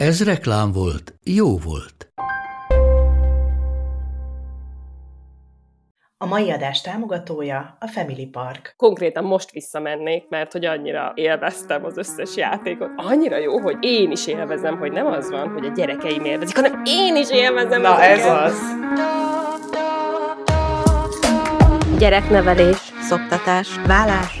Ez reklám volt, jó volt. A mai adás támogatója a Family Park. Konkrétan most visszamennék, mert hogy annyira élveztem az összes játékot. Annyira jó, hogy én is élvezem, hogy nem az van, hogy a gyerekeim élvezik, hanem én is élvezem. Na ez az. Gyereknevelés, szoptatás, vállás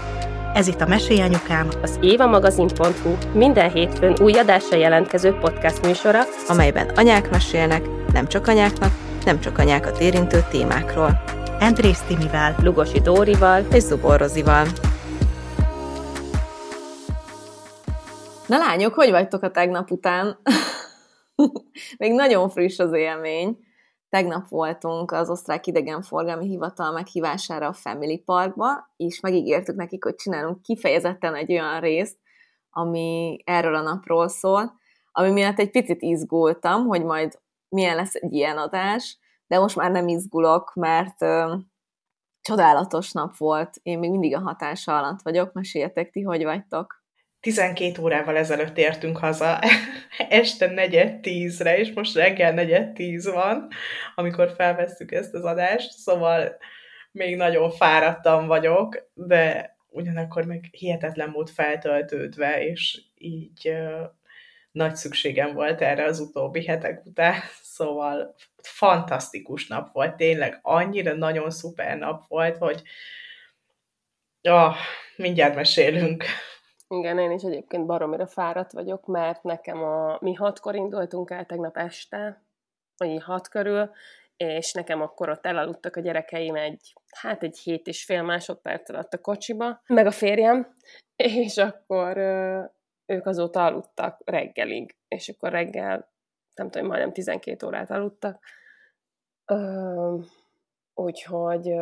Ez itt a Mesélyanyukám, Az évamagazin.hu minden hétfőn új adásra jelentkező podcast műsora, amelyben anyák mesélnek, nem csak anyáknak, nem csak anyákat érintő témákról. Andrész Timivel. Lugosi Dórival, És Zubor Rozival. Na lányok, hogy vagytok a tegnap után? Még nagyon friss az élmény. Tegnap voltunk az osztrák idegenforgalmi hivatal meghívására a Family Parkba, és megígértük nekik, hogy csinálunk kifejezetten egy olyan részt, ami erről a napról szól, ami miatt egy picit izgultam, hogy majd milyen lesz egy ilyen adás, de most már nem izgulok, mert ö, csodálatos nap volt. Én még mindig a hatása alatt vagyok. Meséljetek ti, hogy vagytok. 12 órával ezelőtt értünk haza, este negyed tízre, és most reggel negyed tíz van, amikor felvesszük ezt az adást, szóval még nagyon fáradtam vagyok, de ugyanakkor meg hihetetlen volt feltöltődve, és így nagy szükségem volt erre az utóbbi hetek után, szóval fantasztikus nap volt, tényleg annyira nagyon szuper nap volt, hogy ah, mindjárt mesélünk. Igen, én is egyébként baromira fáradt vagyok, mert nekem a... Mi hatkor indultunk el tegnap este, vagy hat körül, és nekem akkor ott elaludtak a gyerekeim egy, hát egy hét és fél másodperc alatt a kocsiba, meg a férjem, és akkor ők azóta aludtak reggelig, és akkor reggel, nem tudom, majdnem 12 órát aludtak, úgyhogy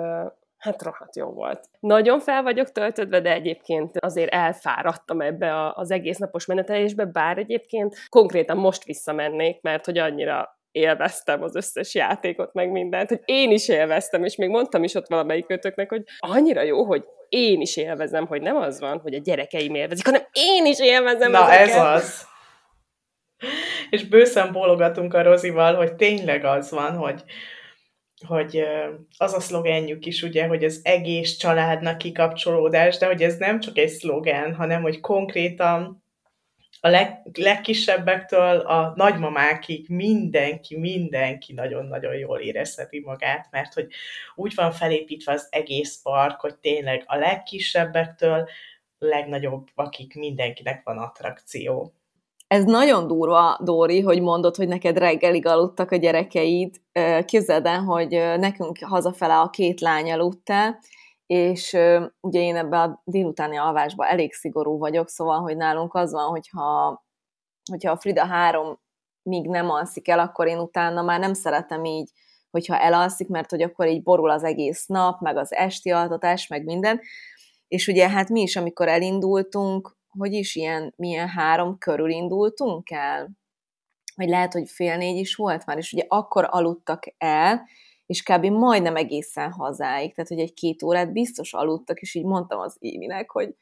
hát rohadt jó volt. Nagyon fel vagyok töltődve, de egyébként azért elfáradtam ebbe a, az egész napos menetelésbe, bár egyébként konkrétan most visszamennék, mert hogy annyira élveztem az összes játékot, meg mindent, hogy én is élveztem, és még mondtam is ott valamelyik kötöknek, hogy annyira jó, hogy én is élvezem, hogy nem az van, hogy a gyerekeim élvezik, hanem én is élvezem Na ezeket. ez az. És bőszen bólogatunk a Rozival, hogy tényleg az van, hogy, hogy az a szlogenjük is, ugye, hogy az egész családnak kikapcsolódás, de hogy ez nem csak egy szlogen, hanem hogy konkrétan a leg, legkisebbektől a nagymamákig mindenki, mindenki nagyon-nagyon jól érezheti magát, mert hogy úgy van felépítve az egész park, hogy tényleg a legkisebbektől legnagyobb, akik mindenkinek van attrakció. Ez nagyon durva, Dóri, hogy mondod, hogy neked reggelig aludtak a gyerekeid. Képzeld el, hogy nekünk hazafele a két lány aludt el, és ugye én ebbe a délutáni alvásba elég szigorú vagyok, szóval, hogy nálunk az van, hogyha, hogyha a Frida három míg nem alszik el, akkor én utána már nem szeretem így, hogyha elalszik, mert hogy akkor így borul az egész nap, meg az esti altatás, meg minden. És ugye hát mi is, amikor elindultunk, hogy is ilyen, milyen három körül indultunk el? Vagy lehet, hogy fél négy is volt már, és ugye akkor aludtak el, és kb. majdnem egészen hazáig, tehát hogy egy két órát biztos aludtak, és így mondtam az Évinek, hogy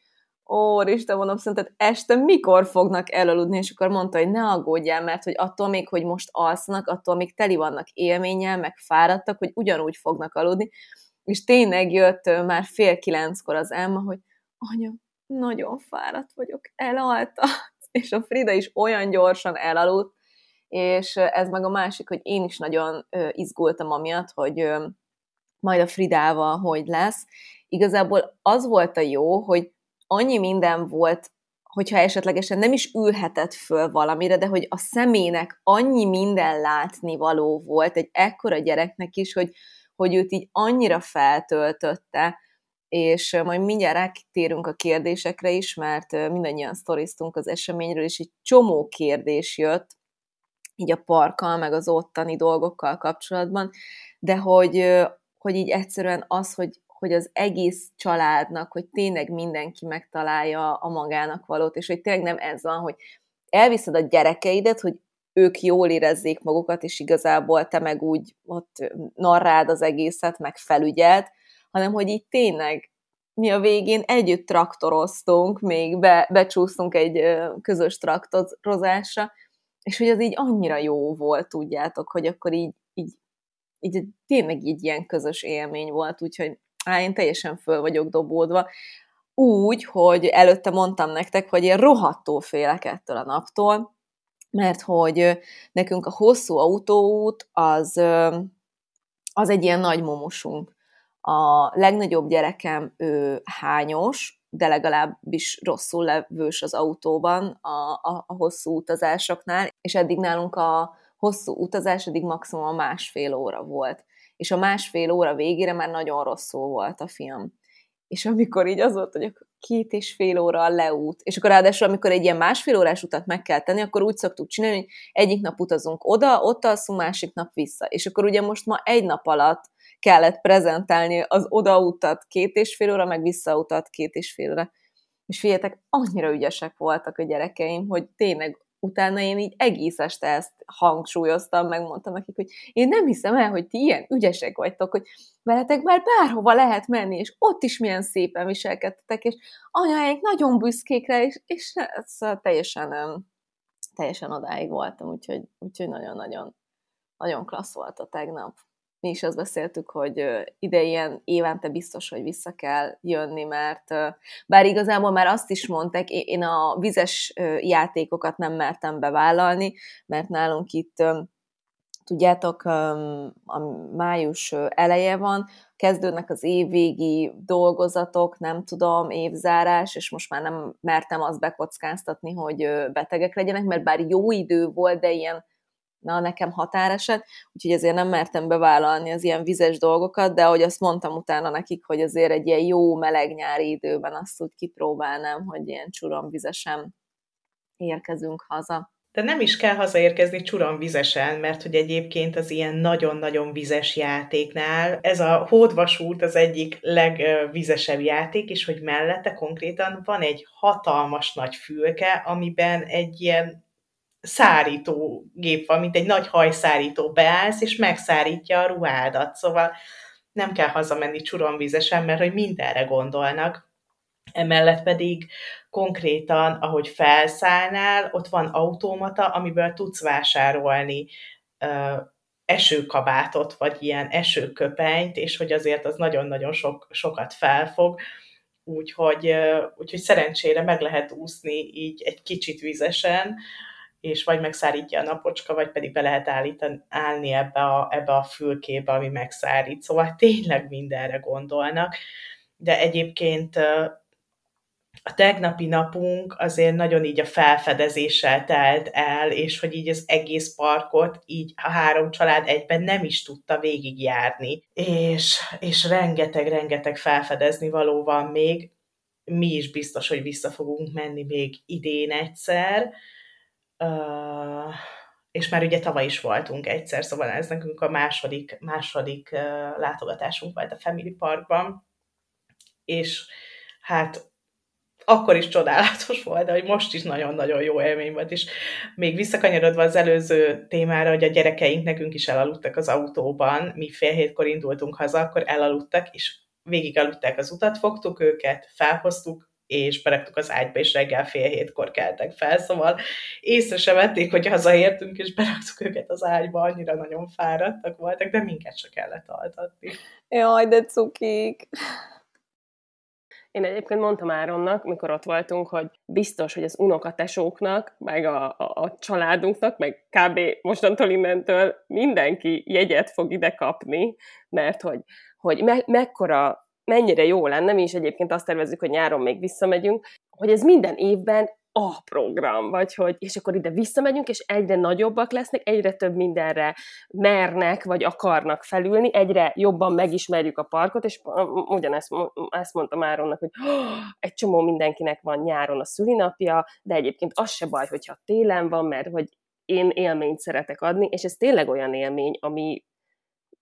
ó, Isten, mondom, szerinted este mikor fognak elaludni, és akkor mondta, hogy ne aggódjál, mert hogy attól még, hogy most alszanak, attól még teli vannak élménnyel, meg fáradtak, hogy ugyanúgy fognak aludni, és tényleg jött már fél kilenckor az Emma, hogy anya, nagyon fáradt vagyok, elalta, és a Frida is olyan gyorsan elaludt, és ez meg a másik, hogy én is nagyon izgultam amiatt, hogy majd a Fridával hogy lesz. Igazából az volt a jó, hogy annyi minden volt, hogyha esetlegesen nem is ülhetett föl valamire, de hogy a szemének annyi minden látni való volt egy ekkora gyereknek is, hogy, hogy őt így annyira feltöltötte, és majd mindjárt rátérünk a kérdésekre is, mert mindannyian sztoriztunk az eseményről, és egy csomó kérdés jött, így a parkkal, meg az ottani dolgokkal kapcsolatban, de hogy, hogy így egyszerűen az, hogy, hogy az egész családnak, hogy tényleg mindenki megtalálja a magának valót, és hogy tényleg nem ez van, hogy elviszed a gyerekeidet, hogy ők jól érezzék magukat, és igazából te meg úgy ott narrád az egészet, meg felügyelt, hanem hogy így tényleg mi a végén együtt traktoroztunk, még be, becsúsztunk egy közös traktorozásra, és hogy az így annyira jó volt, tudjátok, hogy akkor így, így, így tényleg így ilyen közös élmény volt, úgyhogy á, én teljesen föl vagyok dobódva. Úgy, hogy előtte mondtam nektek, hogy én rohadtól félek ettől a naptól, mert hogy nekünk a hosszú autóút az, az egy ilyen nagy momosunk. A legnagyobb gyerekem ő hányos, de legalábbis rosszul levős az autóban a, a, a hosszú utazásoknál, és eddig nálunk a hosszú utazás eddig maximum a másfél óra volt. És a másfél óra végére már nagyon rosszul volt a film. És amikor így az volt, hogy két és fél óra a leút, és akkor ráadásul, amikor egy ilyen másfél órás utat meg kell tenni, akkor úgy szoktuk csinálni, hogy egyik nap utazunk oda, ott alszunk, másik nap vissza. És akkor ugye most ma egy nap alatt kellett prezentálni az odautat két és fél óra, meg visszautat két és fél óra. És figyeljetek, annyira ügyesek voltak a gyerekeim, hogy tényleg utána én így egész este ezt hangsúlyoztam, megmondtam nekik, hogy én nem hiszem el, hogy ti ilyen ügyesek vagytok, hogy veletek már bárhova lehet menni, és ott is milyen szépen viselkedtetek, és anyaink nagyon büszkék rá, és, és ez teljesen, teljesen odáig voltam, úgyhogy, úgyhogy nagyon-nagyon nagyon klassz volt a tegnap mi is azt beszéltük, hogy ide ilyen évente biztos, hogy vissza kell jönni, mert bár igazából már azt is mondták, én a vizes játékokat nem mertem bevállalni, mert nálunk itt tudjátok, a május eleje van, kezdődnek az évvégi dolgozatok, nem tudom, évzárás, és most már nem mertem azt bekockáztatni, hogy betegek legyenek, mert bár jó idő volt, de ilyen na, nekem határeset, úgyhogy ezért nem mertem bevállalni az ilyen vizes dolgokat, de ahogy azt mondtam utána nekik, hogy azért egy ilyen jó meleg nyári időben azt úgy kipróbálnám, hogy ilyen vizesen érkezünk haza. De nem is kell hazaérkezni csuran vizesen, mert hogy egyébként az ilyen nagyon-nagyon vizes játéknál ez a hódvasút az egyik legvizesebb játék, és hogy mellette konkrétan van egy hatalmas nagy fülke, amiben egy ilyen szárító gép van, mint egy nagy hajszárító beállsz, és megszárítja a ruhádat. Szóval nem kell hazamenni csuromvízesen, mert hogy mindenre gondolnak. Emellett pedig konkrétan, ahogy felszállnál, ott van automata, amiből tudsz vásárolni ö, esőkabátot, vagy ilyen esőköpenyt, és hogy azért az nagyon-nagyon sok, sokat felfog, úgyhogy, úgyhogy szerencsére meg lehet úszni így egy kicsit vizesen, és vagy megszárítja a napocska, vagy pedig be lehet állítani, állni ebbe a, ebbe a fülkébe, ami megszárít. Szóval tényleg mindenre gondolnak, de egyébként a tegnapi napunk azért nagyon így a felfedezéssel telt el, és hogy így az egész parkot így a három család egyben nem is tudta végigjárni. És, és rengeteg-rengeteg felfedezni való van még. Mi is biztos, hogy vissza fogunk menni még idén egyszer, és már ugye tavaly is voltunk egyszer, szóval ez nekünk a második, második látogatásunk volt a Family Parkban, és hát akkor is csodálatos volt, de hogy most is nagyon-nagyon jó élmény volt, és még visszakanyarodva az előző témára, hogy a gyerekeink nekünk is elaludtak az autóban, mi fél hétkor indultunk haza, akkor elaludtak, és végig aludták az utat, fogtuk őket, felhoztuk, és beraktuk az ágyba, és reggel fél hétkor keltek fel, szóval észre sem vették, hogy hazaértünk, és beraktuk őket az ágyba, annyira nagyon fáradtak voltak, de minket se kellett altatni. Jaj, de cukik! Én egyébként mondtam Áronnak, mikor ott voltunk, hogy biztos, hogy az unokatesóknak, meg a, a, a családunknak, meg kb. mostantól innentől mindenki jegyet fog ide kapni, mert hogy, hogy me, mekkora, mennyire jó lenne, mi is egyébként azt tervezzük, hogy nyáron még visszamegyünk, hogy ez minden évben a program, vagy hogy, és akkor ide visszamegyünk, és egyre nagyobbak lesznek, egyre több mindenre mernek, vagy akarnak felülni, egyre jobban megismerjük a parkot, és ugyanezt ezt mondtam Áronnak, hogy egy csomó mindenkinek van nyáron a szülinapja, de egyébként az se baj, hogyha télen van, mert hogy én élményt szeretek adni, és ez tényleg olyan élmény, ami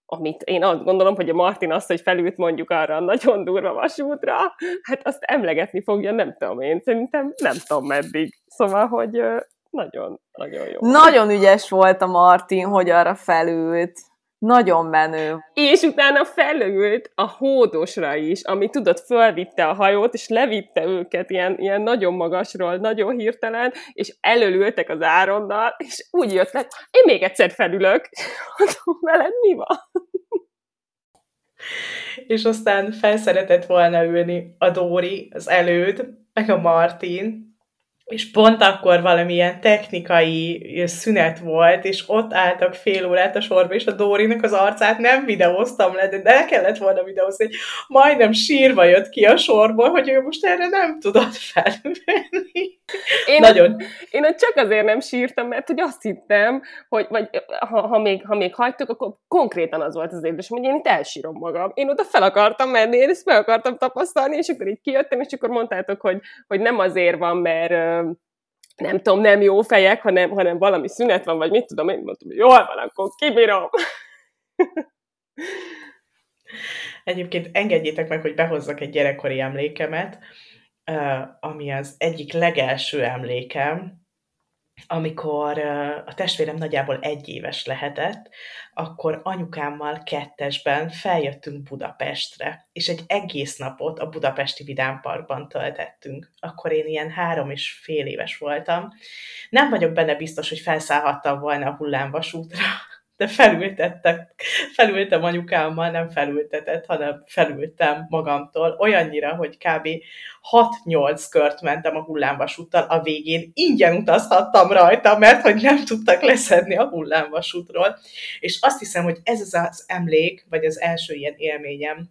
amit én azt gondolom, hogy a Martin azt, hogy felült mondjuk arra a nagyon durva vasútra, hát azt emlegetni fogja, nem tudom én, szerintem nem tudom meddig. Szóval, hogy nagyon, nagyon jó. Nagyon ügyes volt a Martin, hogy arra felült. Nagyon menő. És utána felült a hódosra is, ami tudod, fölvitte a hajót, és levitte őket ilyen, ilyen nagyon magasról, nagyon hirtelen, és előlültek az áronnal, és úgy jött le, én még egyszer felülök. Mondom, veled mi van? És aztán felszeretett volna ülni a Dóri, az előd, meg a Martin, és pont akkor valamilyen technikai szünet volt, és ott álltak fél órát a sorba, és a Dórinak az arcát nem videóztam le, de el kellett volna videózni, hogy majdnem sírva jött ki a sorból, hogy ő most erre nem tudott felvenni. Én, Nagyon. Én ott csak azért nem sírtam, mert hogy azt hittem, hogy vagy, ha, ha, még, ha még hagytuk, akkor konkrétan az volt az édes, hogy én itt elsírom magam. Én oda fel akartam menni, én ezt meg akartam tapasztalni, és akkor így kijöttem, és akkor mondtátok, hogy, hogy nem azért van, mert nem tudom, nem jó fejek, hanem, hanem valami szünet van, vagy mit tudom, én mondtam, hogy jól van, akkor kibírom. Egyébként engedjétek meg, hogy behozzak egy gyerekkori emlékemet, ami az egyik legelső emlékem, amikor a testvérem nagyjából egy éves lehetett, akkor anyukámmal kettesben feljöttünk Budapestre, és egy egész napot a budapesti Vidámparkban töltettünk. Akkor én ilyen három és fél éves voltam. Nem vagyok benne biztos, hogy felszállhattam volna a hullámvasútra, de felültettek, felültem anyukámmal, nem felültetett, hanem felültem magamtól, olyannyira, hogy kb. 6-8 kört mentem a hullámvasúttal, a végén ingyen utazhattam rajta, mert hogy nem tudtak leszedni a hullámvasútról. És azt hiszem, hogy ez az emlék, vagy az első ilyen élményem,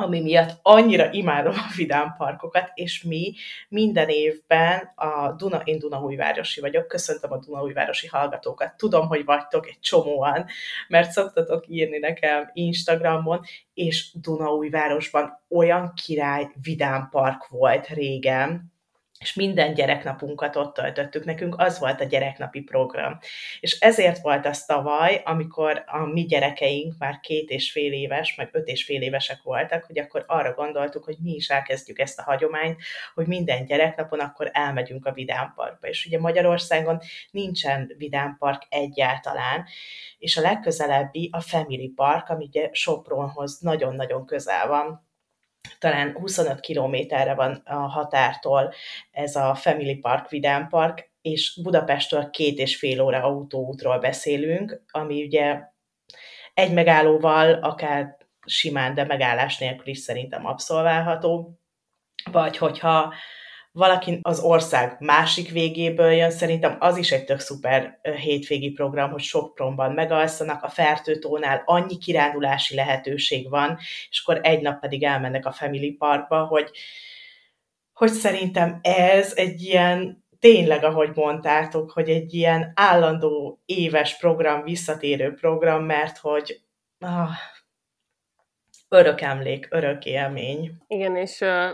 ami miatt annyira imádom a vidám parkokat, és mi minden évben a Duna, én Dunaújvárosi vagyok, köszöntöm a Dunaújvárosi hallgatókat, tudom, hogy vagytok egy csomóan, mert szoktatok írni nekem Instagramon, és Dunaújvárosban olyan király vidám park volt régen, és minden gyereknapunkat ott töltöttük. Nekünk az volt a gyereknapi program. És ezért volt az tavaly, amikor a mi gyerekeink már két és fél éves, meg öt és fél évesek voltak, hogy akkor arra gondoltuk, hogy mi is elkezdjük ezt a hagyományt, hogy minden gyereknapon akkor elmegyünk a vidámparkba. És ugye Magyarországon nincsen vidámpark egyáltalán, és a legközelebbi a Family Park, ami ugye Sopronhoz nagyon-nagyon közel van, talán 25 kilométerre van a határtól ez a Family Park, Vidám Park, és Budapesttől két és fél óra autóútról beszélünk, ami ugye egy megállóval, akár simán, de megállás nélkül is szerintem abszolválható, vagy hogyha valaki az ország másik végéből jön, szerintem az is egy tök szuper hétvégi program, hogy Sopronban megalszanak, a Fertőtónál annyi kirándulási lehetőség van, és akkor egy nap pedig elmennek a Family Parkba, hogy, hogy szerintem ez egy ilyen tényleg, ahogy mondtátok, hogy egy ilyen állandó éves program, visszatérő program, mert hogy ah, örök emlék, örök élmény. Igen, és uh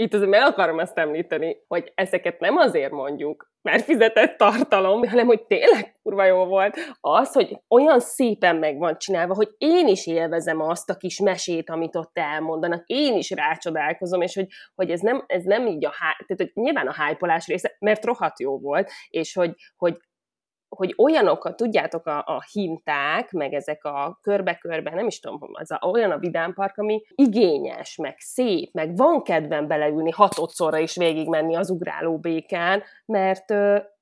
itt azért meg akarom ezt említeni, hogy ezeket nem azért mondjuk, mert fizetett tartalom, hanem hogy tényleg kurva jó volt az, hogy olyan szépen meg van csinálva, hogy én is élvezem azt a kis mesét, amit ott elmondanak, én is rácsodálkozom, és hogy, hogy ez, nem, ez nem így a há... tehát hogy nyilván a hájpolás része, mert rohadt jó volt, és hogy, hogy hogy olyanok, tudjátok, a, a hinták, meg ezek a körbe-körbe, nem is tudom, az a, olyan a vidámpark, ami igényes, meg szép, meg van kedven beleülni hatodszorra is végigmenni az ugráló békán, mert,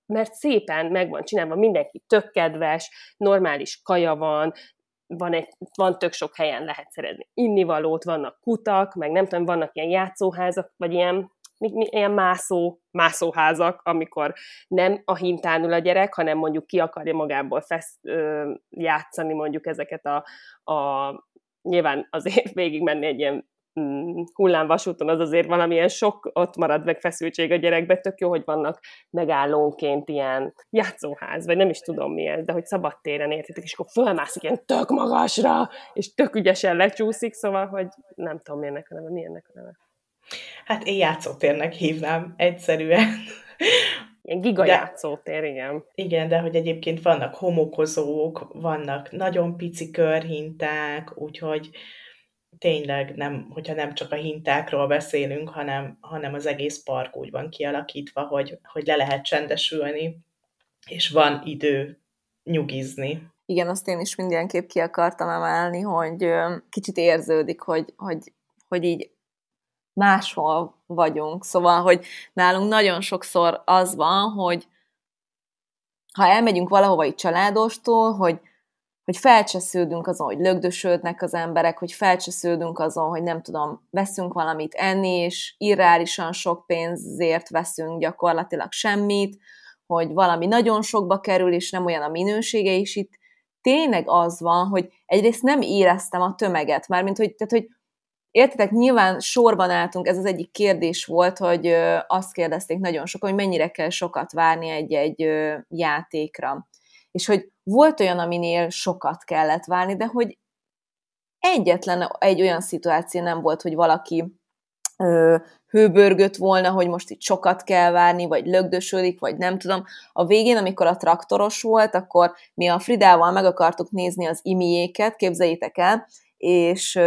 mert szépen meg van csinálva, mindenki tök kedves, normális kaja van, van, egy, van tök sok helyen lehet szerezni. Innivalót, vannak kutak, meg nem tudom, vannak ilyen játszóházak, vagy ilyen, ilyen mászó, mászóházak, amikor nem a hintán ül a gyerek, hanem mondjuk ki akarja magából fesz, ö, játszani mondjuk ezeket a, a nyilván azért végig menni egy ilyen Mm, hullámvasúton az azért valamilyen sok, ott marad meg feszültség a gyerekbe, tök jó, hogy vannak megállónként ilyen játszóház, vagy nem is tudom mi ez, de hogy szabadtéren értitek, és akkor fölmászik ilyen tök magasra, és tök ügyesen lecsúszik, szóval, hogy nem tudom, mi ennek a neve, mi ennek a neve. Hát én játszótérnek hívnám egyszerűen. Ilyen giga de, játszótér, igen. Igen, de hogy egyébként vannak homokozók, vannak nagyon pici körhinták, úgyhogy tényleg nem, hogyha nem csak a hintákról beszélünk, hanem, hanem az egész park úgy van kialakítva, hogy, hogy le lehet csendesülni, és van idő nyugizni. Igen, azt én is mindenképp ki akartam emelni, hogy kicsit érződik, hogy, hogy, hogy így máshol vagyunk. Szóval, hogy nálunk nagyon sokszor az van, hogy ha elmegyünk valahova egy családostól, hogy hogy felcsesződünk azon, hogy lögdösödnek az emberek, hogy felcsesződünk azon, hogy nem tudom, veszünk valamit enni, és irreálisan sok pénzért veszünk gyakorlatilag semmit, hogy valami nagyon sokba kerül, és nem olyan a minősége, és itt tényleg az van, hogy egyrészt nem éreztem a tömeget, mármint, hogy, tehát, hogy értitek, nyilván sorban álltunk, ez az egyik kérdés volt, hogy azt kérdezték nagyon sokan, hogy mennyire kell sokat várni egy-egy játékra. És hogy volt olyan, aminél sokat kellett várni, de hogy egyetlen egy olyan szituáció nem volt, hogy valaki ö, hőbörgött volna, hogy most itt sokat kell várni, vagy lögdösödik, vagy nem tudom. A végén, amikor a traktoros volt, akkor mi a Fridával meg akartuk nézni az imiéket, képzeljétek el, és,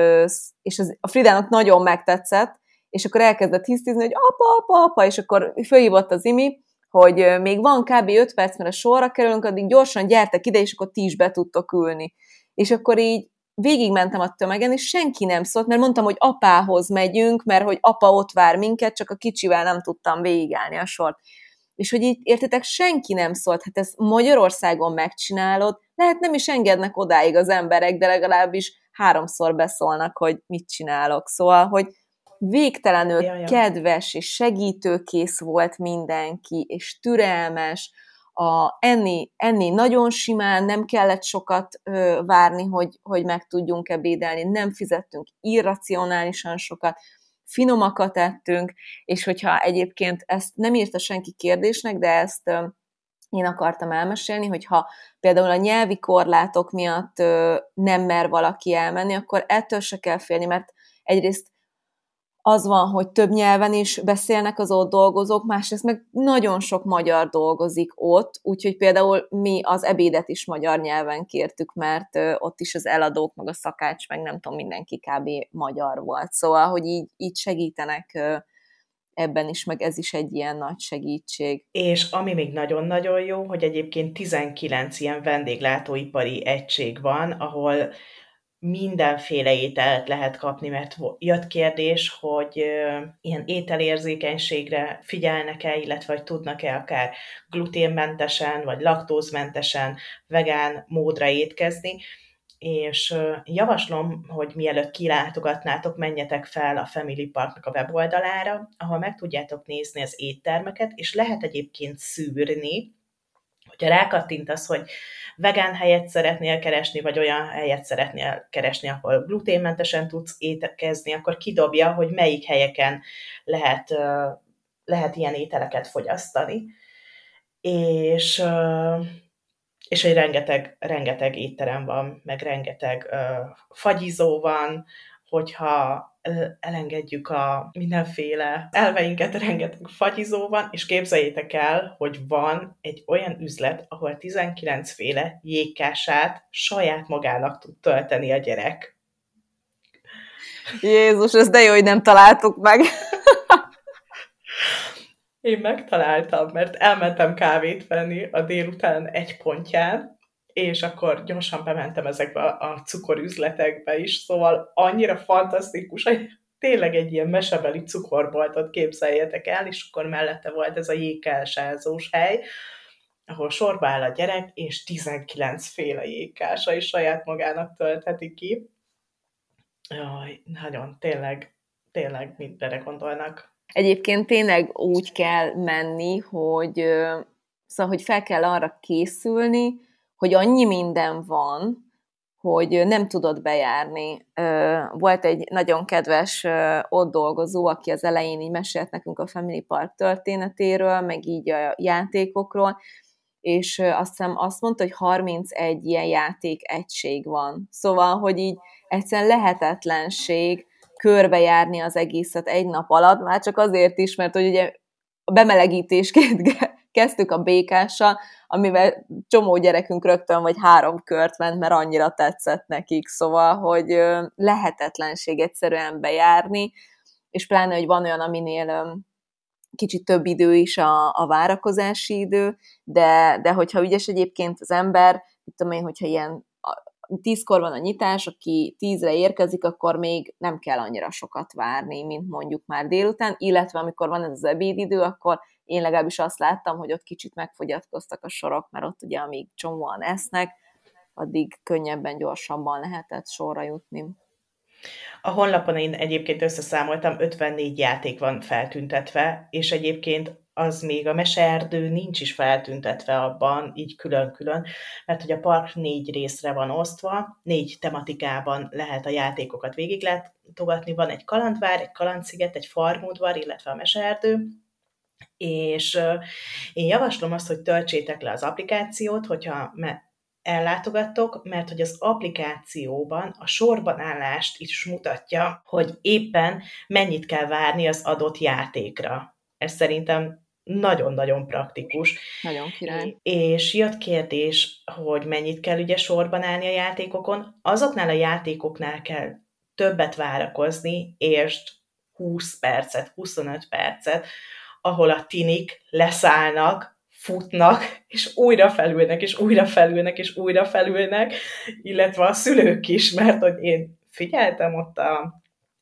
és az, a Fridának nagyon megtetszett, és akkor elkezdett hisztizni, hogy apa, apa, apa, és akkor fölhívott az imi, hogy még van kb. 5 perc, mert a sorra kerülünk, addig gyorsan gyertek ide, és akkor ti is be tudtok ülni. És akkor így végigmentem a tömegen, és senki nem szólt, mert mondtam, hogy apához megyünk, mert hogy apa ott vár minket, csak a kicsivel nem tudtam végigállni a sort. És hogy így, értitek, senki nem szólt, hát ezt Magyarországon megcsinálod, lehet nem is engednek odáig az emberek, de legalábbis háromszor beszólnak, hogy mit csinálok. Szóval, hogy végtelenül ja, ja. kedves és segítőkész volt mindenki, és türelmes, a, enni, enni nagyon simán, nem kellett sokat ö, várni, hogy, hogy meg tudjunk ebédelni, nem fizettünk irracionálisan sokat, finomakat ettünk, és hogyha egyébként ezt nem írta senki kérdésnek, de ezt ö, én akartam elmesélni, hogy ha például a nyelvi korlátok miatt nem mer valaki elmenni, akkor ettől se kell félni, mert egyrészt az van, hogy több nyelven is beszélnek az ott dolgozók, másrészt meg nagyon sok magyar dolgozik ott, úgyhogy például mi az ebédet is magyar nyelven kértük, mert ott is az eladók, meg a szakács, meg nem tudom, mindenki kb. magyar volt. Szóval, hogy így, így segítenek ebben is, meg ez is egy ilyen nagy segítség. És ami még nagyon-nagyon jó, hogy egyébként 19 ilyen vendéglátóipari egység van, ahol mindenféle ételt lehet kapni, mert jött kérdés, hogy ilyen ételérzékenységre figyelnek-e, illetve hogy tudnak-e akár gluténmentesen, vagy laktózmentesen, vegán módra étkezni, és javaslom, hogy mielőtt kilátogatnátok, menjetek fel a Family Parknak a weboldalára, ahol meg tudjátok nézni az éttermeket, és lehet egyébként szűrni, hogyha rákattintasz, hogy vegán helyet szeretnél keresni, vagy olyan helyet szeretnél keresni, ahol gluténmentesen tudsz étkezni, akkor kidobja, hogy melyik helyeken lehet, lehet ilyen ételeket fogyasztani. És, és hogy rengeteg, rengeteg étterem van, meg rengeteg fagyizó van, hogyha elengedjük a mindenféle elveinket, rengeteg fagyizó van, és képzeljétek el, hogy van egy olyan üzlet, ahol 19 féle jégkását saját magának tud tölteni a gyerek. Jézus, ez de jó, hogy nem találtuk meg. Én megtaláltam, mert elmentem kávét venni a délután egy pontján, és akkor gyorsan bementem ezekbe a cukorüzletekbe is, szóval annyira fantasztikus, hogy tényleg egy ilyen mesebeli cukorboltot képzeljetek el, és akkor mellette volt ez a jégkelsázós hely, ahol sorba áll a gyerek, és 19 féle jégkása is saját magának töltheti ki. Jaj, nagyon, tényleg, tényleg mindenre gondolnak. Egyébként tényleg úgy kell menni, hogy, szóval, hogy fel kell arra készülni, hogy annyi minden van, hogy nem tudod bejárni. Volt egy nagyon kedves ott dolgozó, aki az elején így mesélt nekünk a Family Park történetéről, meg így a játékokról, és azt hiszem azt mondta, hogy 31 ilyen játék egység van. Szóval, hogy így egyszerűen lehetetlenség körbejárni az egészet egy nap alatt, már csak azért is, mert hogy ugye a bemelegítésként kezdtük a békással, amivel csomó gyerekünk rögtön vagy három kört ment, mert annyira tetszett nekik, szóval, hogy lehetetlenség egyszerűen bejárni, és pláne, hogy van olyan, aminél kicsit több idő is a, a várakozási idő, de, de hogyha ügyes egyébként az ember, mit tudom én, hogyha ilyen tízkor van a nyitás, aki tízre érkezik, akkor még nem kell annyira sokat várni, mint mondjuk már délután, illetve amikor van ez az ebédidő, akkor én legalábbis azt láttam, hogy ott kicsit megfogyatkoztak a sorok, mert ott ugye amíg csomóan esznek, addig könnyebben, gyorsabban lehetett sorra jutni. A honlapon én egyébként összeszámoltam, 54 játék van feltüntetve, és egyébként az még a meseerdő nincs is feltüntetve abban, így külön-külön, mert hogy a park négy részre van osztva, négy tematikában lehet a játékokat végig látogatni, van egy kalandvár, egy kalandsziget, egy farmudvar, illetve a meseerdő, és én javaslom azt, hogy töltsétek le az applikációt, hogyha ellátogattok, mert hogy az applikációban a sorban állást is mutatja, hogy éppen mennyit kell várni az adott játékra. Ez szerintem nagyon-nagyon praktikus. Nagyon király. És jött kérdés, hogy mennyit kell ugye sorban állni a játékokon. Azoknál a játékoknál kell többet várakozni, és 20 percet, 25 percet, ahol a tinik leszállnak, futnak, és újra felülnek, és újra felülnek, és újra felülnek, illetve a szülők is, mert hogy én figyeltem ott a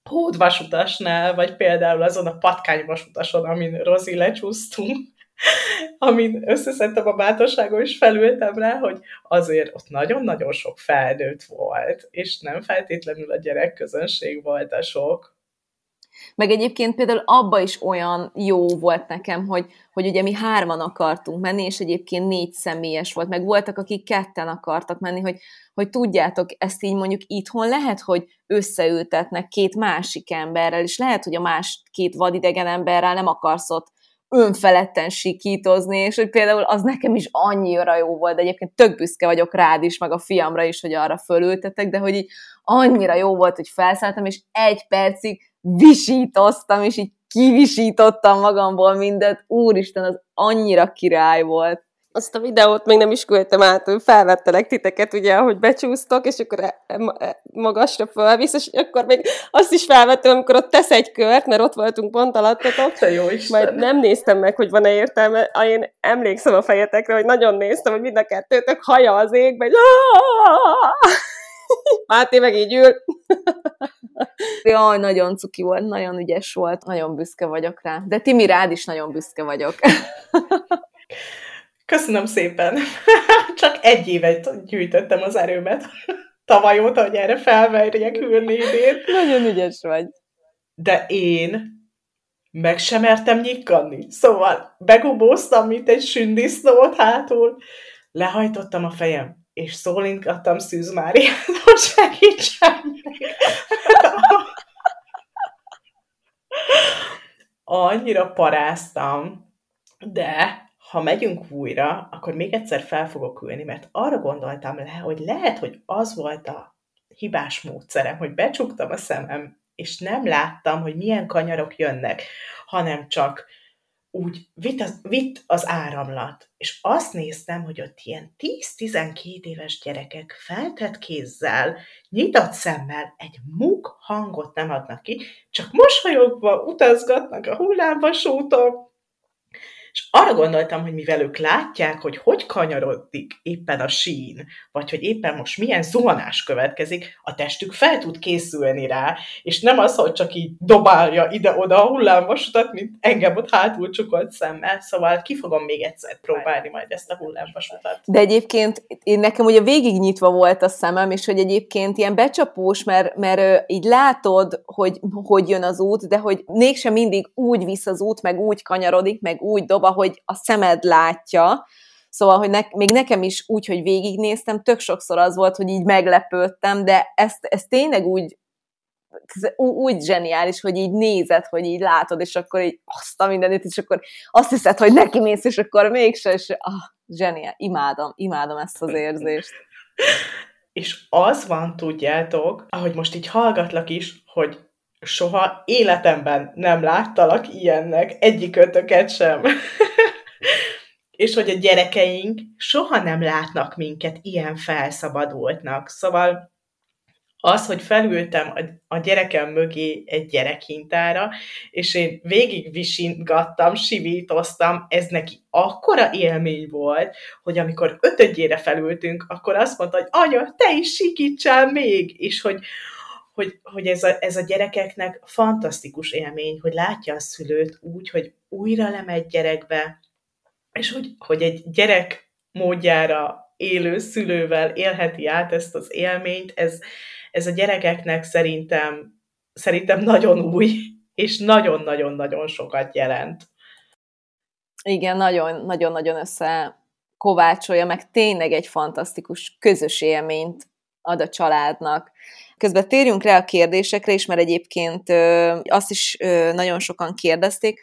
hódvasutasnál, vagy például azon a patkányvasutason, amin Rozi lecsúsztunk, amin összeszedtem a bátorságot, és felültem rá, hogy azért ott nagyon-nagyon sok felnőtt volt, és nem feltétlenül a gyerekközönség volt a sok. Meg egyébként például abba is olyan jó volt nekem, hogy, hogy ugye mi hárman akartunk menni, és egyébként négy személyes volt, meg voltak, akik ketten akartak menni, hogy, hogy tudjátok, ezt így mondjuk itthon lehet, hogy összeültetnek két másik emberrel, és lehet, hogy a más két vadidegen emberrel nem akarsz ott önfeledten sikítozni, és hogy például az nekem is annyira jó volt, de egyébként tök büszke vagyok rád is, meg a fiamra is, hogy arra fölültetek, de hogy így annyira jó volt, hogy felszálltam, és egy percig visítoztam, és így kivisítottam magamból mindent. Úristen, az annyira király volt. Azt a videót még nem is küldtem át, hogy felvettelek titeket, ugye, ahogy becsúsztok, és akkor e, e, magasra fölvisz, és akkor még azt is felvettem, amikor ott tesz egy kört, mert ott voltunk pont alattatok. Te jó Isten. Majd nem néztem meg, hogy van-e értelme. Én emlékszem a fejetekre, hogy nagyon néztem, hogy mind a kettőtök haja az égbe, hogy Máté meg így ül. Jaj, nagyon cuki volt, nagyon ügyes volt, nagyon büszke vagyok rá. De Timi, rád is nagyon büszke vagyok. Köszönöm szépen. Csak egy évet gyűjtöttem az erőmet. Tavaly óta, hogy erre felverjek ülni idén. Nagyon ügyes vagy. De én meg sem mertem nyikkanni. Szóval begubóztam, mint egy sündisznót hátul. Lehajtottam a fejem, és szólintgattam Szűz Máriát, segítsen meg. Annyira paráztam, de ha megyünk újra, akkor még egyszer fel fogok ülni, mert arra gondoltam le, hogy lehet, hogy az volt a hibás módszerem, hogy becsuktam a szemem, és nem láttam, hogy milyen kanyarok jönnek, hanem csak úgy vitt az, vitt az áramlat. És azt néztem, hogy ott ilyen 10-12 éves gyerekek feltett kézzel, nyitott szemmel egy muk hangot nem adnak ki, csak mosolyogva utazgatnak a hullámvasúton, És arra gondoltam, hogy mivel ők látják, hogy hogy kanyarodik éppen a sín, vagy hogy éppen most milyen zuhanás következik, a testük fel tud készülni rá, és nem az, hogy csak így dobálja ide-oda a hullámvasutat, mint engem ott hátul csukolt szemmel, szóval ki fogom még egyszer próbálni majd ezt a hullámvasutat. De egyébként én nekem ugye végig nyitva volt a szemem, és hogy egyébként ilyen becsapós, mert, mert így látod, hogy hogy jön az út, de hogy mégsem mindig úgy visz az út, meg úgy kanyarodik, meg úgy dob, ahogy a szemed látja. Szóval, hogy ne, még nekem is úgy, hogy végignéztem, tök sokszor az volt, hogy így meglepődtem, de ezt, ezt tényleg úgy, úgy zseniális, hogy így nézed, hogy így látod, és akkor így azt a mindenit, és akkor azt hiszed, hogy neki mész, és akkor mégse, és ah, zseniál, imádom, imádom ezt az érzést. És az van, tudjátok, ahogy most így hallgatlak is, hogy soha életemben nem láttalak ilyennek, egyik ötöket sem. és hogy a gyerekeink soha nem látnak minket ilyen felszabadultnak. Szóval az, hogy felültem a, a gyerekem mögé egy gyerekhintára, és én végig visintgattam, sivítoztam, ez neki akkora élmény volt, hogy amikor ötödjére felültünk, akkor azt mondta, hogy anya, te is sikítsál még, és hogy, hogy, hogy ez, a, ez a gyerekeknek fantasztikus élmény, hogy látja a szülőt úgy, hogy újra lemegy gyerekbe, és hogy, hogy egy gyerek módjára élő szülővel élheti át ezt az élményt, ez, ez a gyerekeknek szerintem, szerintem nagyon új, és nagyon-nagyon-nagyon sokat jelent. Igen, nagyon-nagyon össze kovácsolja, meg tényleg egy fantasztikus közös élményt ad a családnak. Közben térjünk rá a kérdésekre is, mert egyébként azt is nagyon sokan kérdezték,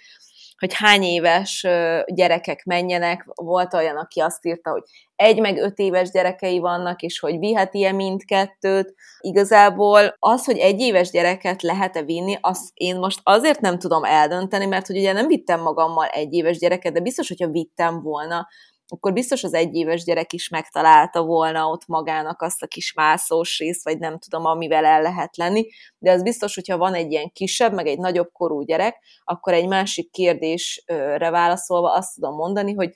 hogy hány éves gyerekek menjenek. Volt olyan, aki azt írta, hogy egy meg öt éves gyerekei vannak, és hogy viheti-e mindkettőt. Igazából az, hogy egy éves gyereket lehet-e vinni, azt én most azért nem tudom eldönteni, mert hogy ugye nem vittem magammal egy éves gyereket, de biztos, hogyha vittem volna, akkor biztos az egyéves gyerek is megtalálta volna ott magának azt a kis mászós részt, vagy nem tudom, amivel el lehet lenni, de az biztos, hogyha van egy ilyen kisebb, meg egy nagyobb korú gyerek, akkor egy másik kérdésre válaszolva azt tudom mondani, hogy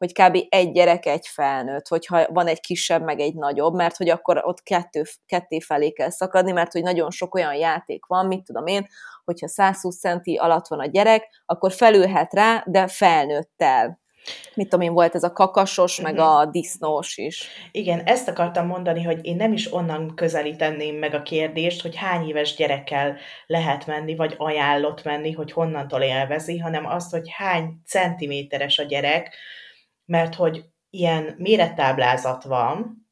hogy kb. egy gyerek, egy felnőtt, hogyha van egy kisebb, meg egy nagyobb, mert hogy akkor ott kettő, ketté felé kell szakadni, mert hogy nagyon sok olyan játék van, mit tudom én, hogyha 120 centi alatt van a gyerek, akkor felülhet rá, de felnőttel mit tudom én, volt ez a kakasos, meg mhm. a disznós is. Igen, ezt akartam mondani, hogy én nem is onnan közelíteném meg a kérdést, hogy hány éves gyerekkel lehet menni, vagy ajánlott menni, hogy honnantól élvezi, hanem azt, hogy hány centiméteres a gyerek, mert hogy ilyen mérettáblázat van,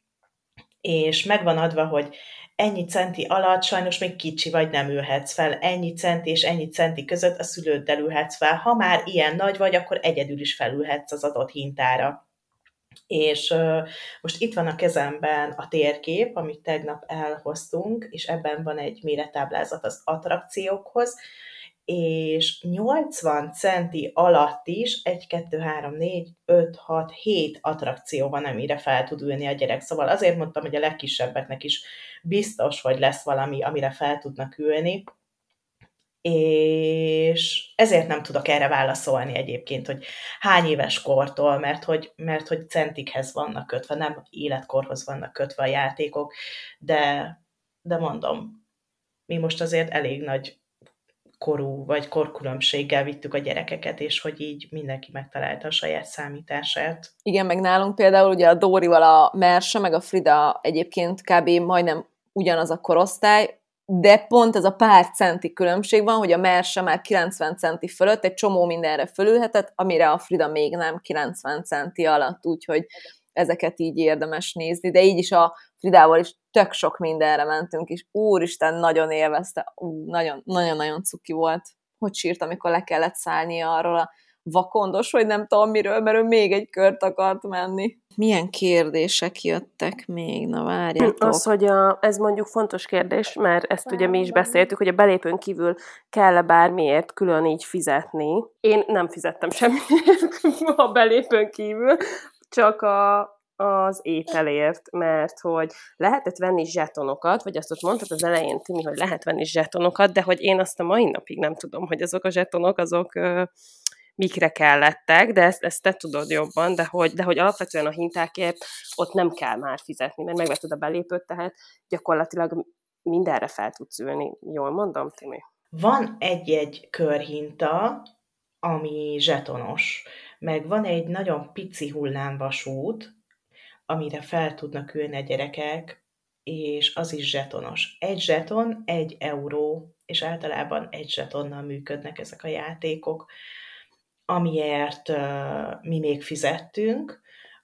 és megvan adva, hogy ennyi centi alatt sajnos még kicsi vagy nem ülhetsz fel, ennyi centi és ennyi centi között a szülőddel ülhetsz fel. Ha már ilyen nagy vagy, akkor egyedül is felülhetsz az adott hintára. És uh, most itt van a kezemben a térkép, amit tegnap elhoztunk, és ebben van egy mérettáblázat az attrakciókhoz, és 80 centi alatt is 1, 2, 3, 4, 5, 6, 7 attrakció van, amire fel tud ülni a gyerek. Szóval azért mondtam, hogy a legkisebbeknek is biztos, hogy lesz valami, amire fel tudnak ülni, és ezért nem tudok erre válaszolni egyébként, hogy hány éves kortól, mert hogy, mert hogy centikhez vannak kötve, nem életkorhoz vannak kötve a játékok, de, de mondom, mi most azért elég nagy korú vagy korkülönbséggel vittük a gyerekeket, és hogy így mindenki megtalálta a saját számítását. Igen, meg nálunk például ugye a Dórival a Merse, meg a Frida egyébként kb. majdnem ugyanaz a korosztály, de pont ez a pár centi különbség van, hogy a Merse már 90 centi fölött egy csomó mindenre fölülhetett, amire a Frida még nem 90 centi alatt, úgyhogy ezeket így érdemes nézni, de így is a Fridával is tök sok mindenre mentünk, és úristen, nagyon élvezte, nagyon-nagyon cuki volt. Hogy sírt, amikor le kellett szállni arról a vakondos, vagy nem tudom miről, mert ő még egy kört akart menni. Milyen kérdések jöttek még? Na várjátok. Az, hogy a, ez mondjuk fontos kérdés, mert ezt ugye mi is beszéltük, hogy a belépőn kívül kell-e bármiért külön így fizetni. Én nem fizettem semmiért a belépőn kívül, csak a, az ételért, mert hogy lehetett venni zsetonokat, vagy azt ott mondtad az elején, Timi, hogy lehet venni zsetonokat, de hogy én azt a mai napig nem tudom, hogy azok a zsetonok, azok mikre kellettek, de ezt, ezt te tudod jobban, de hogy, de hogy alapvetően a hintákért ott nem kell már fizetni, mert megvetted a belépőt, tehát gyakorlatilag mindenre fel tudsz ülni. Jól mondom, Timi? Van egy-egy körhinta, ami zsetonos, meg van egy nagyon pici hullámvasút, amire fel tudnak ülni a gyerekek, és az is zsetonos. Egy zseton, egy euró, és általában egy zsetonnal működnek ezek a játékok. Amiért uh, mi még fizettünk,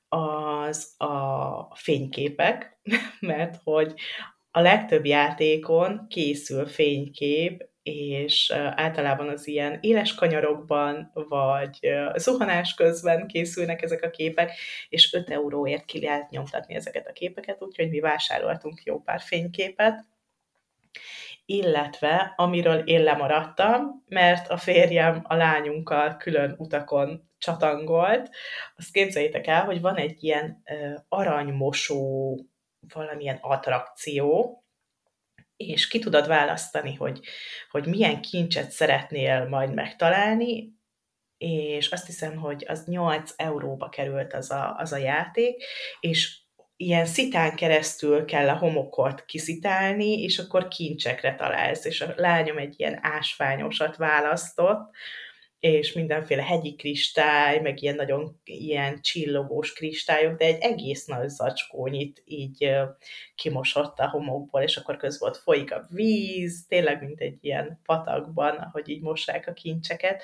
az a fényképek, mert hogy a legtöbb játékon készül fénykép, és általában az ilyen éles kanyarokban, vagy zuhanás közben készülnek ezek a képek, és 5 euróért ki lehet nyomtatni ezeket a képeket, úgyhogy mi vásároltunk jó pár fényképet, illetve amiről én lemaradtam, mert a férjem a lányunkkal külön utakon csatangolt, azt képzeljétek el, hogy van egy ilyen aranymosó valamilyen attrakció, és ki tudod választani, hogy, hogy milyen kincset szeretnél majd megtalálni, és azt hiszem, hogy az 8 euróba került az a, az a játék, és ilyen szitán keresztül kell a homokot kiszitálni, és akkor kincsekre találsz, és a lányom egy ilyen ásványosat választott, és mindenféle hegyi kristály, meg ilyen nagyon ilyen csillogós kristályok, de egy egész nagy zacskónyit így kimosott a homokból, és akkor közben ott folyik a víz, tényleg mint egy ilyen patakban, ahogy így mossák a kincseket,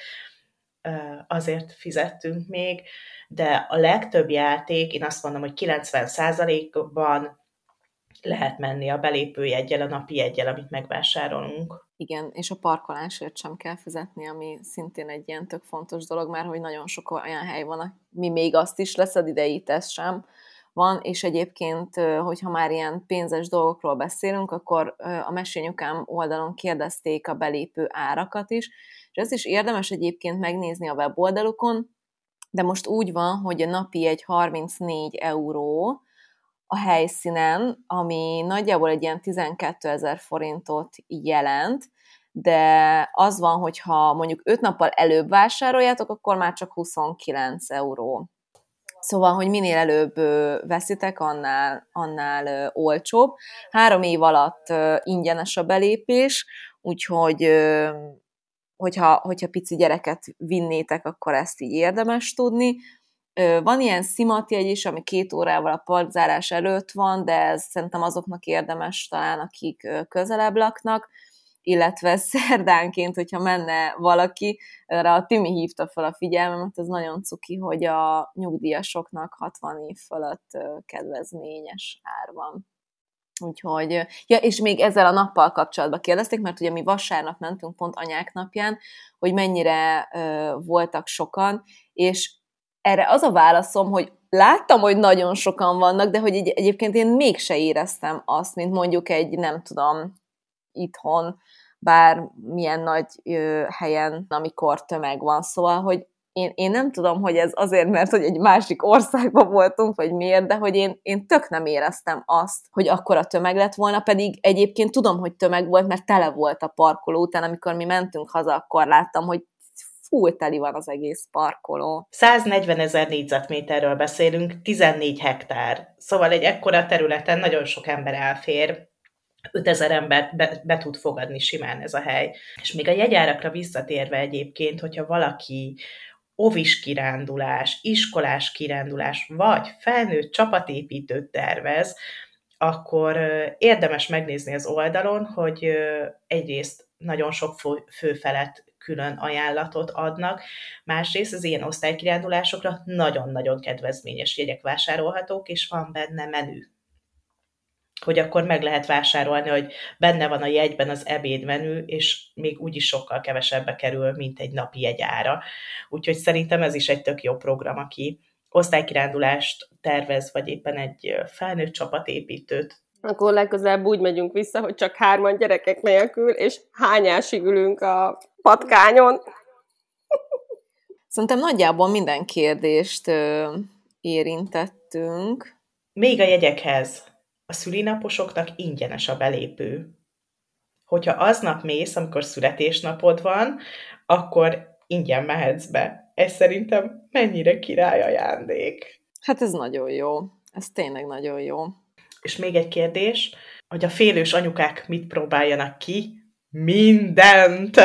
azért fizettünk még, de a legtöbb játék, én azt mondom, hogy 90%-ban lehet menni a belépőjegyel, a napi jegyel, amit megvásárolunk. Igen, és a parkolásért sem kell fizetni, ami szintén egy ilyen tök fontos dolog, mert hogy nagyon sok olyan hely van, mi még azt is leszed idejét, ez sem van, és egyébként, hogyha már ilyen pénzes dolgokról beszélünk, akkor a mesényukám oldalon kérdezték a belépő árakat is, és ez is érdemes egyébként megnézni a weboldalukon, de most úgy van, hogy a napi egy 34 euró, a helyszínen, ami nagyjából egy ilyen 12 ezer forintot jelent, de az van, hogyha mondjuk 5 nappal előbb vásároljátok, akkor már csak 29 euró. Szóval, hogy minél előbb veszitek, annál, annál olcsóbb. Három év alatt ingyenes a belépés, úgyhogy hogyha, hogyha pici gyereket vinnétek, akkor ezt így érdemes tudni. Van ilyen szimatjegy is, ami két órával a parkzárás előtt van, de ez szerintem azoknak érdemes talán, akik közelebb laknak, illetve szerdánként, hogyha menne valaki, erre a Timi hívta fel a figyelmemet, ez nagyon cuki, hogy a nyugdíjasoknak 60 év fölött kedvezményes ár van. Úgyhogy, ja, és még ezzel a nappal kapcsolatban kérdezték, mert ugye mi vasárnap mentünk pont anyák napján, hogy mennyire ö, voltak sokan, és erre az a válaszom, hogy láttam, hogy nagyon sokan vannak, de hogy egy, egyébként én mégse éreztem azt, mint mondjuk egy, nem tudom, itthon, bár milyen nagy ö, helyen, amikor tömeg van. Szóval, hogy én, én nem tudom, hogy ez azért, mert hogy egy másik országban voltunk, vagy miért, de hogy én, én tök nem éreztem azt, hogy akkor a tömeg lett volna, pedig egyébként tudom, hogy tömeg volt, mert tele volt a parkoló után, amikor mi mentünk haza, akkor láttam, hogy full teli van az egész parkoló. 140 ezer négyzetméterről beszélünk, 14 hektár. Szóval egy ekkora területen nagyon sok ember elfér, 5000 embert be, be tud fogadni simán ez a hely. És még a jegyárakra visszatérve egyébként, hogyha valaki ovis kirándulás, iskolás kirándulás, vagy felnőtt csapatépítőt tervez, akkor érdemes megnézni az oldalon, hogy egyrészt nagyon sok fő felett külön ajánlatot adnak, másrészt az ilyen osztálykirándulásokra nagyon-nagyon kedvezményes jegyek vásárolhatók, és van benne menü hogy akkor meg lehet vásárolni, hogy benne van a jegyben az ebédmenü, és még úgyis sokkal kevesebbe kerül, mint egy napi jegyára. Úgyhogy szerintem ez is egy tök jó program, aki osztálykirándulást tervez, vagy éppen egy felnőtt csapatépítőt. Akkor legközelebb úgy megyünk vissza, hogy csak hárman gyerekek nélkül, és hányásig ülünk a patkányon. Szerintem nagyjából minden kérdést ö, érintettünk. Még a jegyekhez a szülinaposoknak ingyenes a belépő. Hogyha aznap mész, amikor születésnapod van, akkor ingyen mehetsz be. ez szerintem mennyire király ajándék. Hát ez nagyon jó. Ez tényleg nagyon jó. És még egy kérdés, hogy a félős anyukák mit próbáljanak ki? Mindent!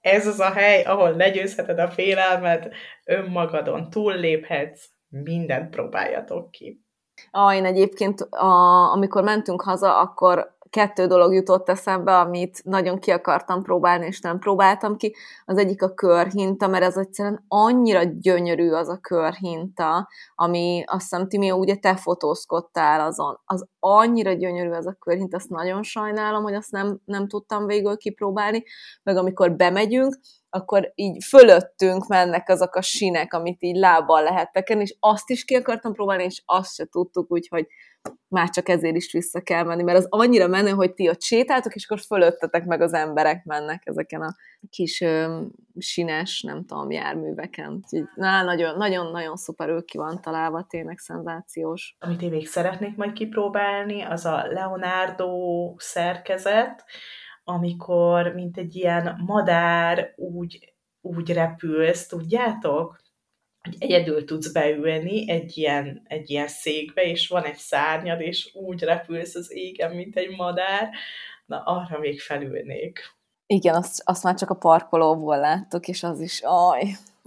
Ez az a hely, ahol legyőzheted a félelmet, önmagadon túlléphetsz, mindent próbáljatok ki. Ah, én egyébként, a, amikor mentünk haza, akkor kettő dolog jutott eszembe, amit nagyon ki akartam próbálni, és nem próbáltam ki. Az egyik a körhinta, mert ez egyszerűen annyira gyönyörű az a körhinta, ami azt hiszem, Timi, ugye te fotózkodtál azon. Az annyira gyönyörű az a körhinta, azt nagyon sajnálom, hogy azt nem, nem tudtam végül kipróbálni, meg amikor bemegyünk, akkor így fölöttünk mennek azok a sinek, amit így lábbal lehet tekerni, és azt is ki akartam próbálni, és azt se tudtuk, úgyhogy már csak ezért is vissza kell menni, mert az annyira menő, hogy ti ott sétáltok, és akkor fölöttetek meg az emberek mennek ezeken a kis ö, sines, nem tudom, járműveken. Úgyhogy nagyon-nagyon szuperül ki van találva, tényleg szenzációs. Amit én még szeretnék majd kipróbálni, az a Leonardo szerkezet, amikor, mint egy ilyen madár, úgy, úgy repülsz, tudjátok? hogy egyedül tudsz beülni egy ilyen, egy ilyen székbe, és van egy szárnyad, és úgy repülsz az égen, mint egy madár, na arra még felülnék. Igen, azt, azt már csak a parkolóból láttok, és az is, aj,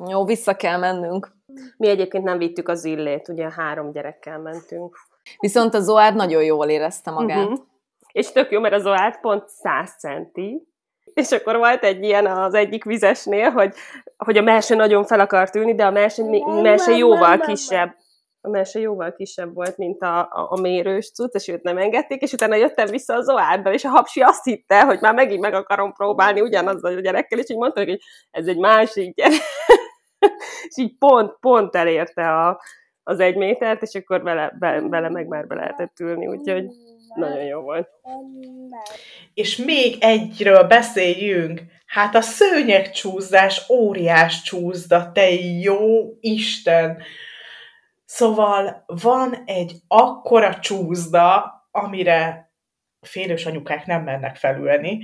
jó, vissza kell mennünk. Mi egyébként nem vittük az illét, ugye három gyerekkel mentünk. Viszont a Zoár nagyon jól érezte magát. Uh-huh. És tök jó, mert a Zoár pont 100 centi, és akkor volt egy ilyen az egyik vizesnél, hogy, hogy a mese nagyon fel akart ülni, de a mese, mese jóval kisebb. A mese jóval kisebb volt, mint a, a, a mérős cucc, és őt nem engedték, és utána jöttem vissza az Zoárba, és a hapsi azt hitte, hogy már megint meg akarom próbálni ugyanazzal a gyerekkel, és így mondta, hogy ez egy másik gyerek. és így pont, pont elérte a, az egy métert, és akkor vele, be, vele meg már be lehetett ülni, úgyhogy nagyon jó volt. És még egyről beszéljünk. Hát a szőnyegcsúzdás óriás csúzda, te jó Isten! Szóval van egy akkora csúzda, amire félős anyukák nem mennek felülni,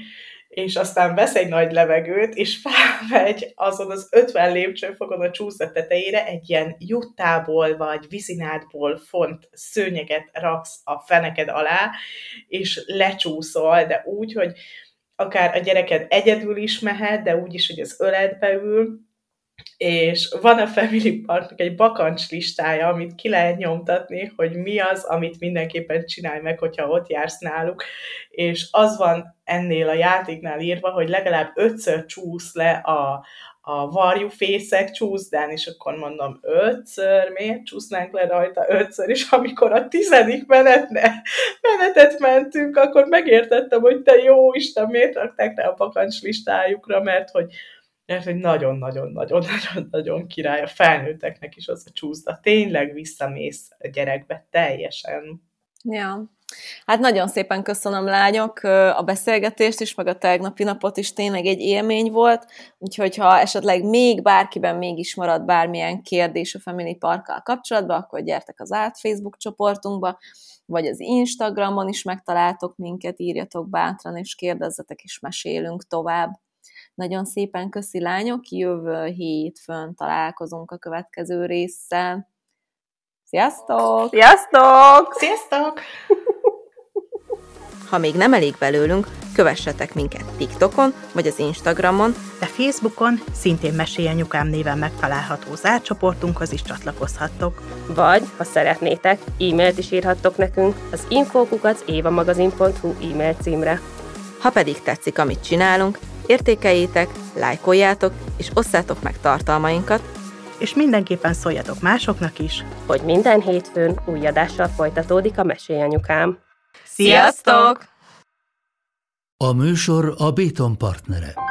és aztán vesz egy nagy levegőt, és felmegy azon az 50 lépcsőfokon a csúszat tetejére, egy ilyen juttából vagy vizinádból font szőnyeget raksz a feneked alá, és lecsúszol, de úgy, hogy akár a gyereked egyedül is mehet, de úgy is, hogy az öletbe ül, és van a Family Parknak egy bakancs listája, amit ki lehet nyomtatni, hogy mi az, amit mindenképpen csinálj meg, hogyha ott jársz náluk, és az van ennél a játéknál írva, hogy legalább ötször csúsz le a, a varjúfészek csúszdán, és akkor mondom, ötször, miért csúsznánk le rajta ötször, és amikor a tizedik menetne, menetet mentünk, akkor megértettem, hogy te jó Isten, miért rakták rá a bakancs listájukra, mert hogy mert hogy nagyon-nagyon-nagyon-nagyon-nagyon király a felnőtteknek is az a csúszda. Tényleg visszamész a gyerekbe teljesen. Ja. Hát nagyon szépen köszönöm, lányok, a beszélgetést is, meg a tegnapi napot is tényleg egy élmény volt, úgyhogy ha esetleg még bárkiben mégis marad bármilyen kérdés a Family Parkkal kapcsolatban, akkor gyertek az át Facebook csoportunkba, vagy az Instagramon is megtaláltok minket, írjatok bátran, és kérdezzetek, és mesélünk tovább. Nagyon szépen köszi lányok, jövő hétfőn találkozunk a következő résszel. Sziasztok! Sziasztok! Sziasztok! Ha még nem elég belőlünk, kövessetek minket TikTokon vagy az Instagramon, de Facebookon szintén Mesélyanyukám néven megtalálható zárcsoportunkhoz is csatlakozhattok. Vagy, ha szeretnétek, e-mailt is írhattok nekünk az infókukat évamagazin.hu e-mail címre. Ha pedig tetszik, amit csinálunk, értékeljétek, lájkoljátok és osszátok meg tartalmainkat, és mindenképpen szóljatok másoknak is, hogy minden hétfőn új adással folytatódik a Mesélyanyukám. Sziasztok! A műsor a Béton partnere.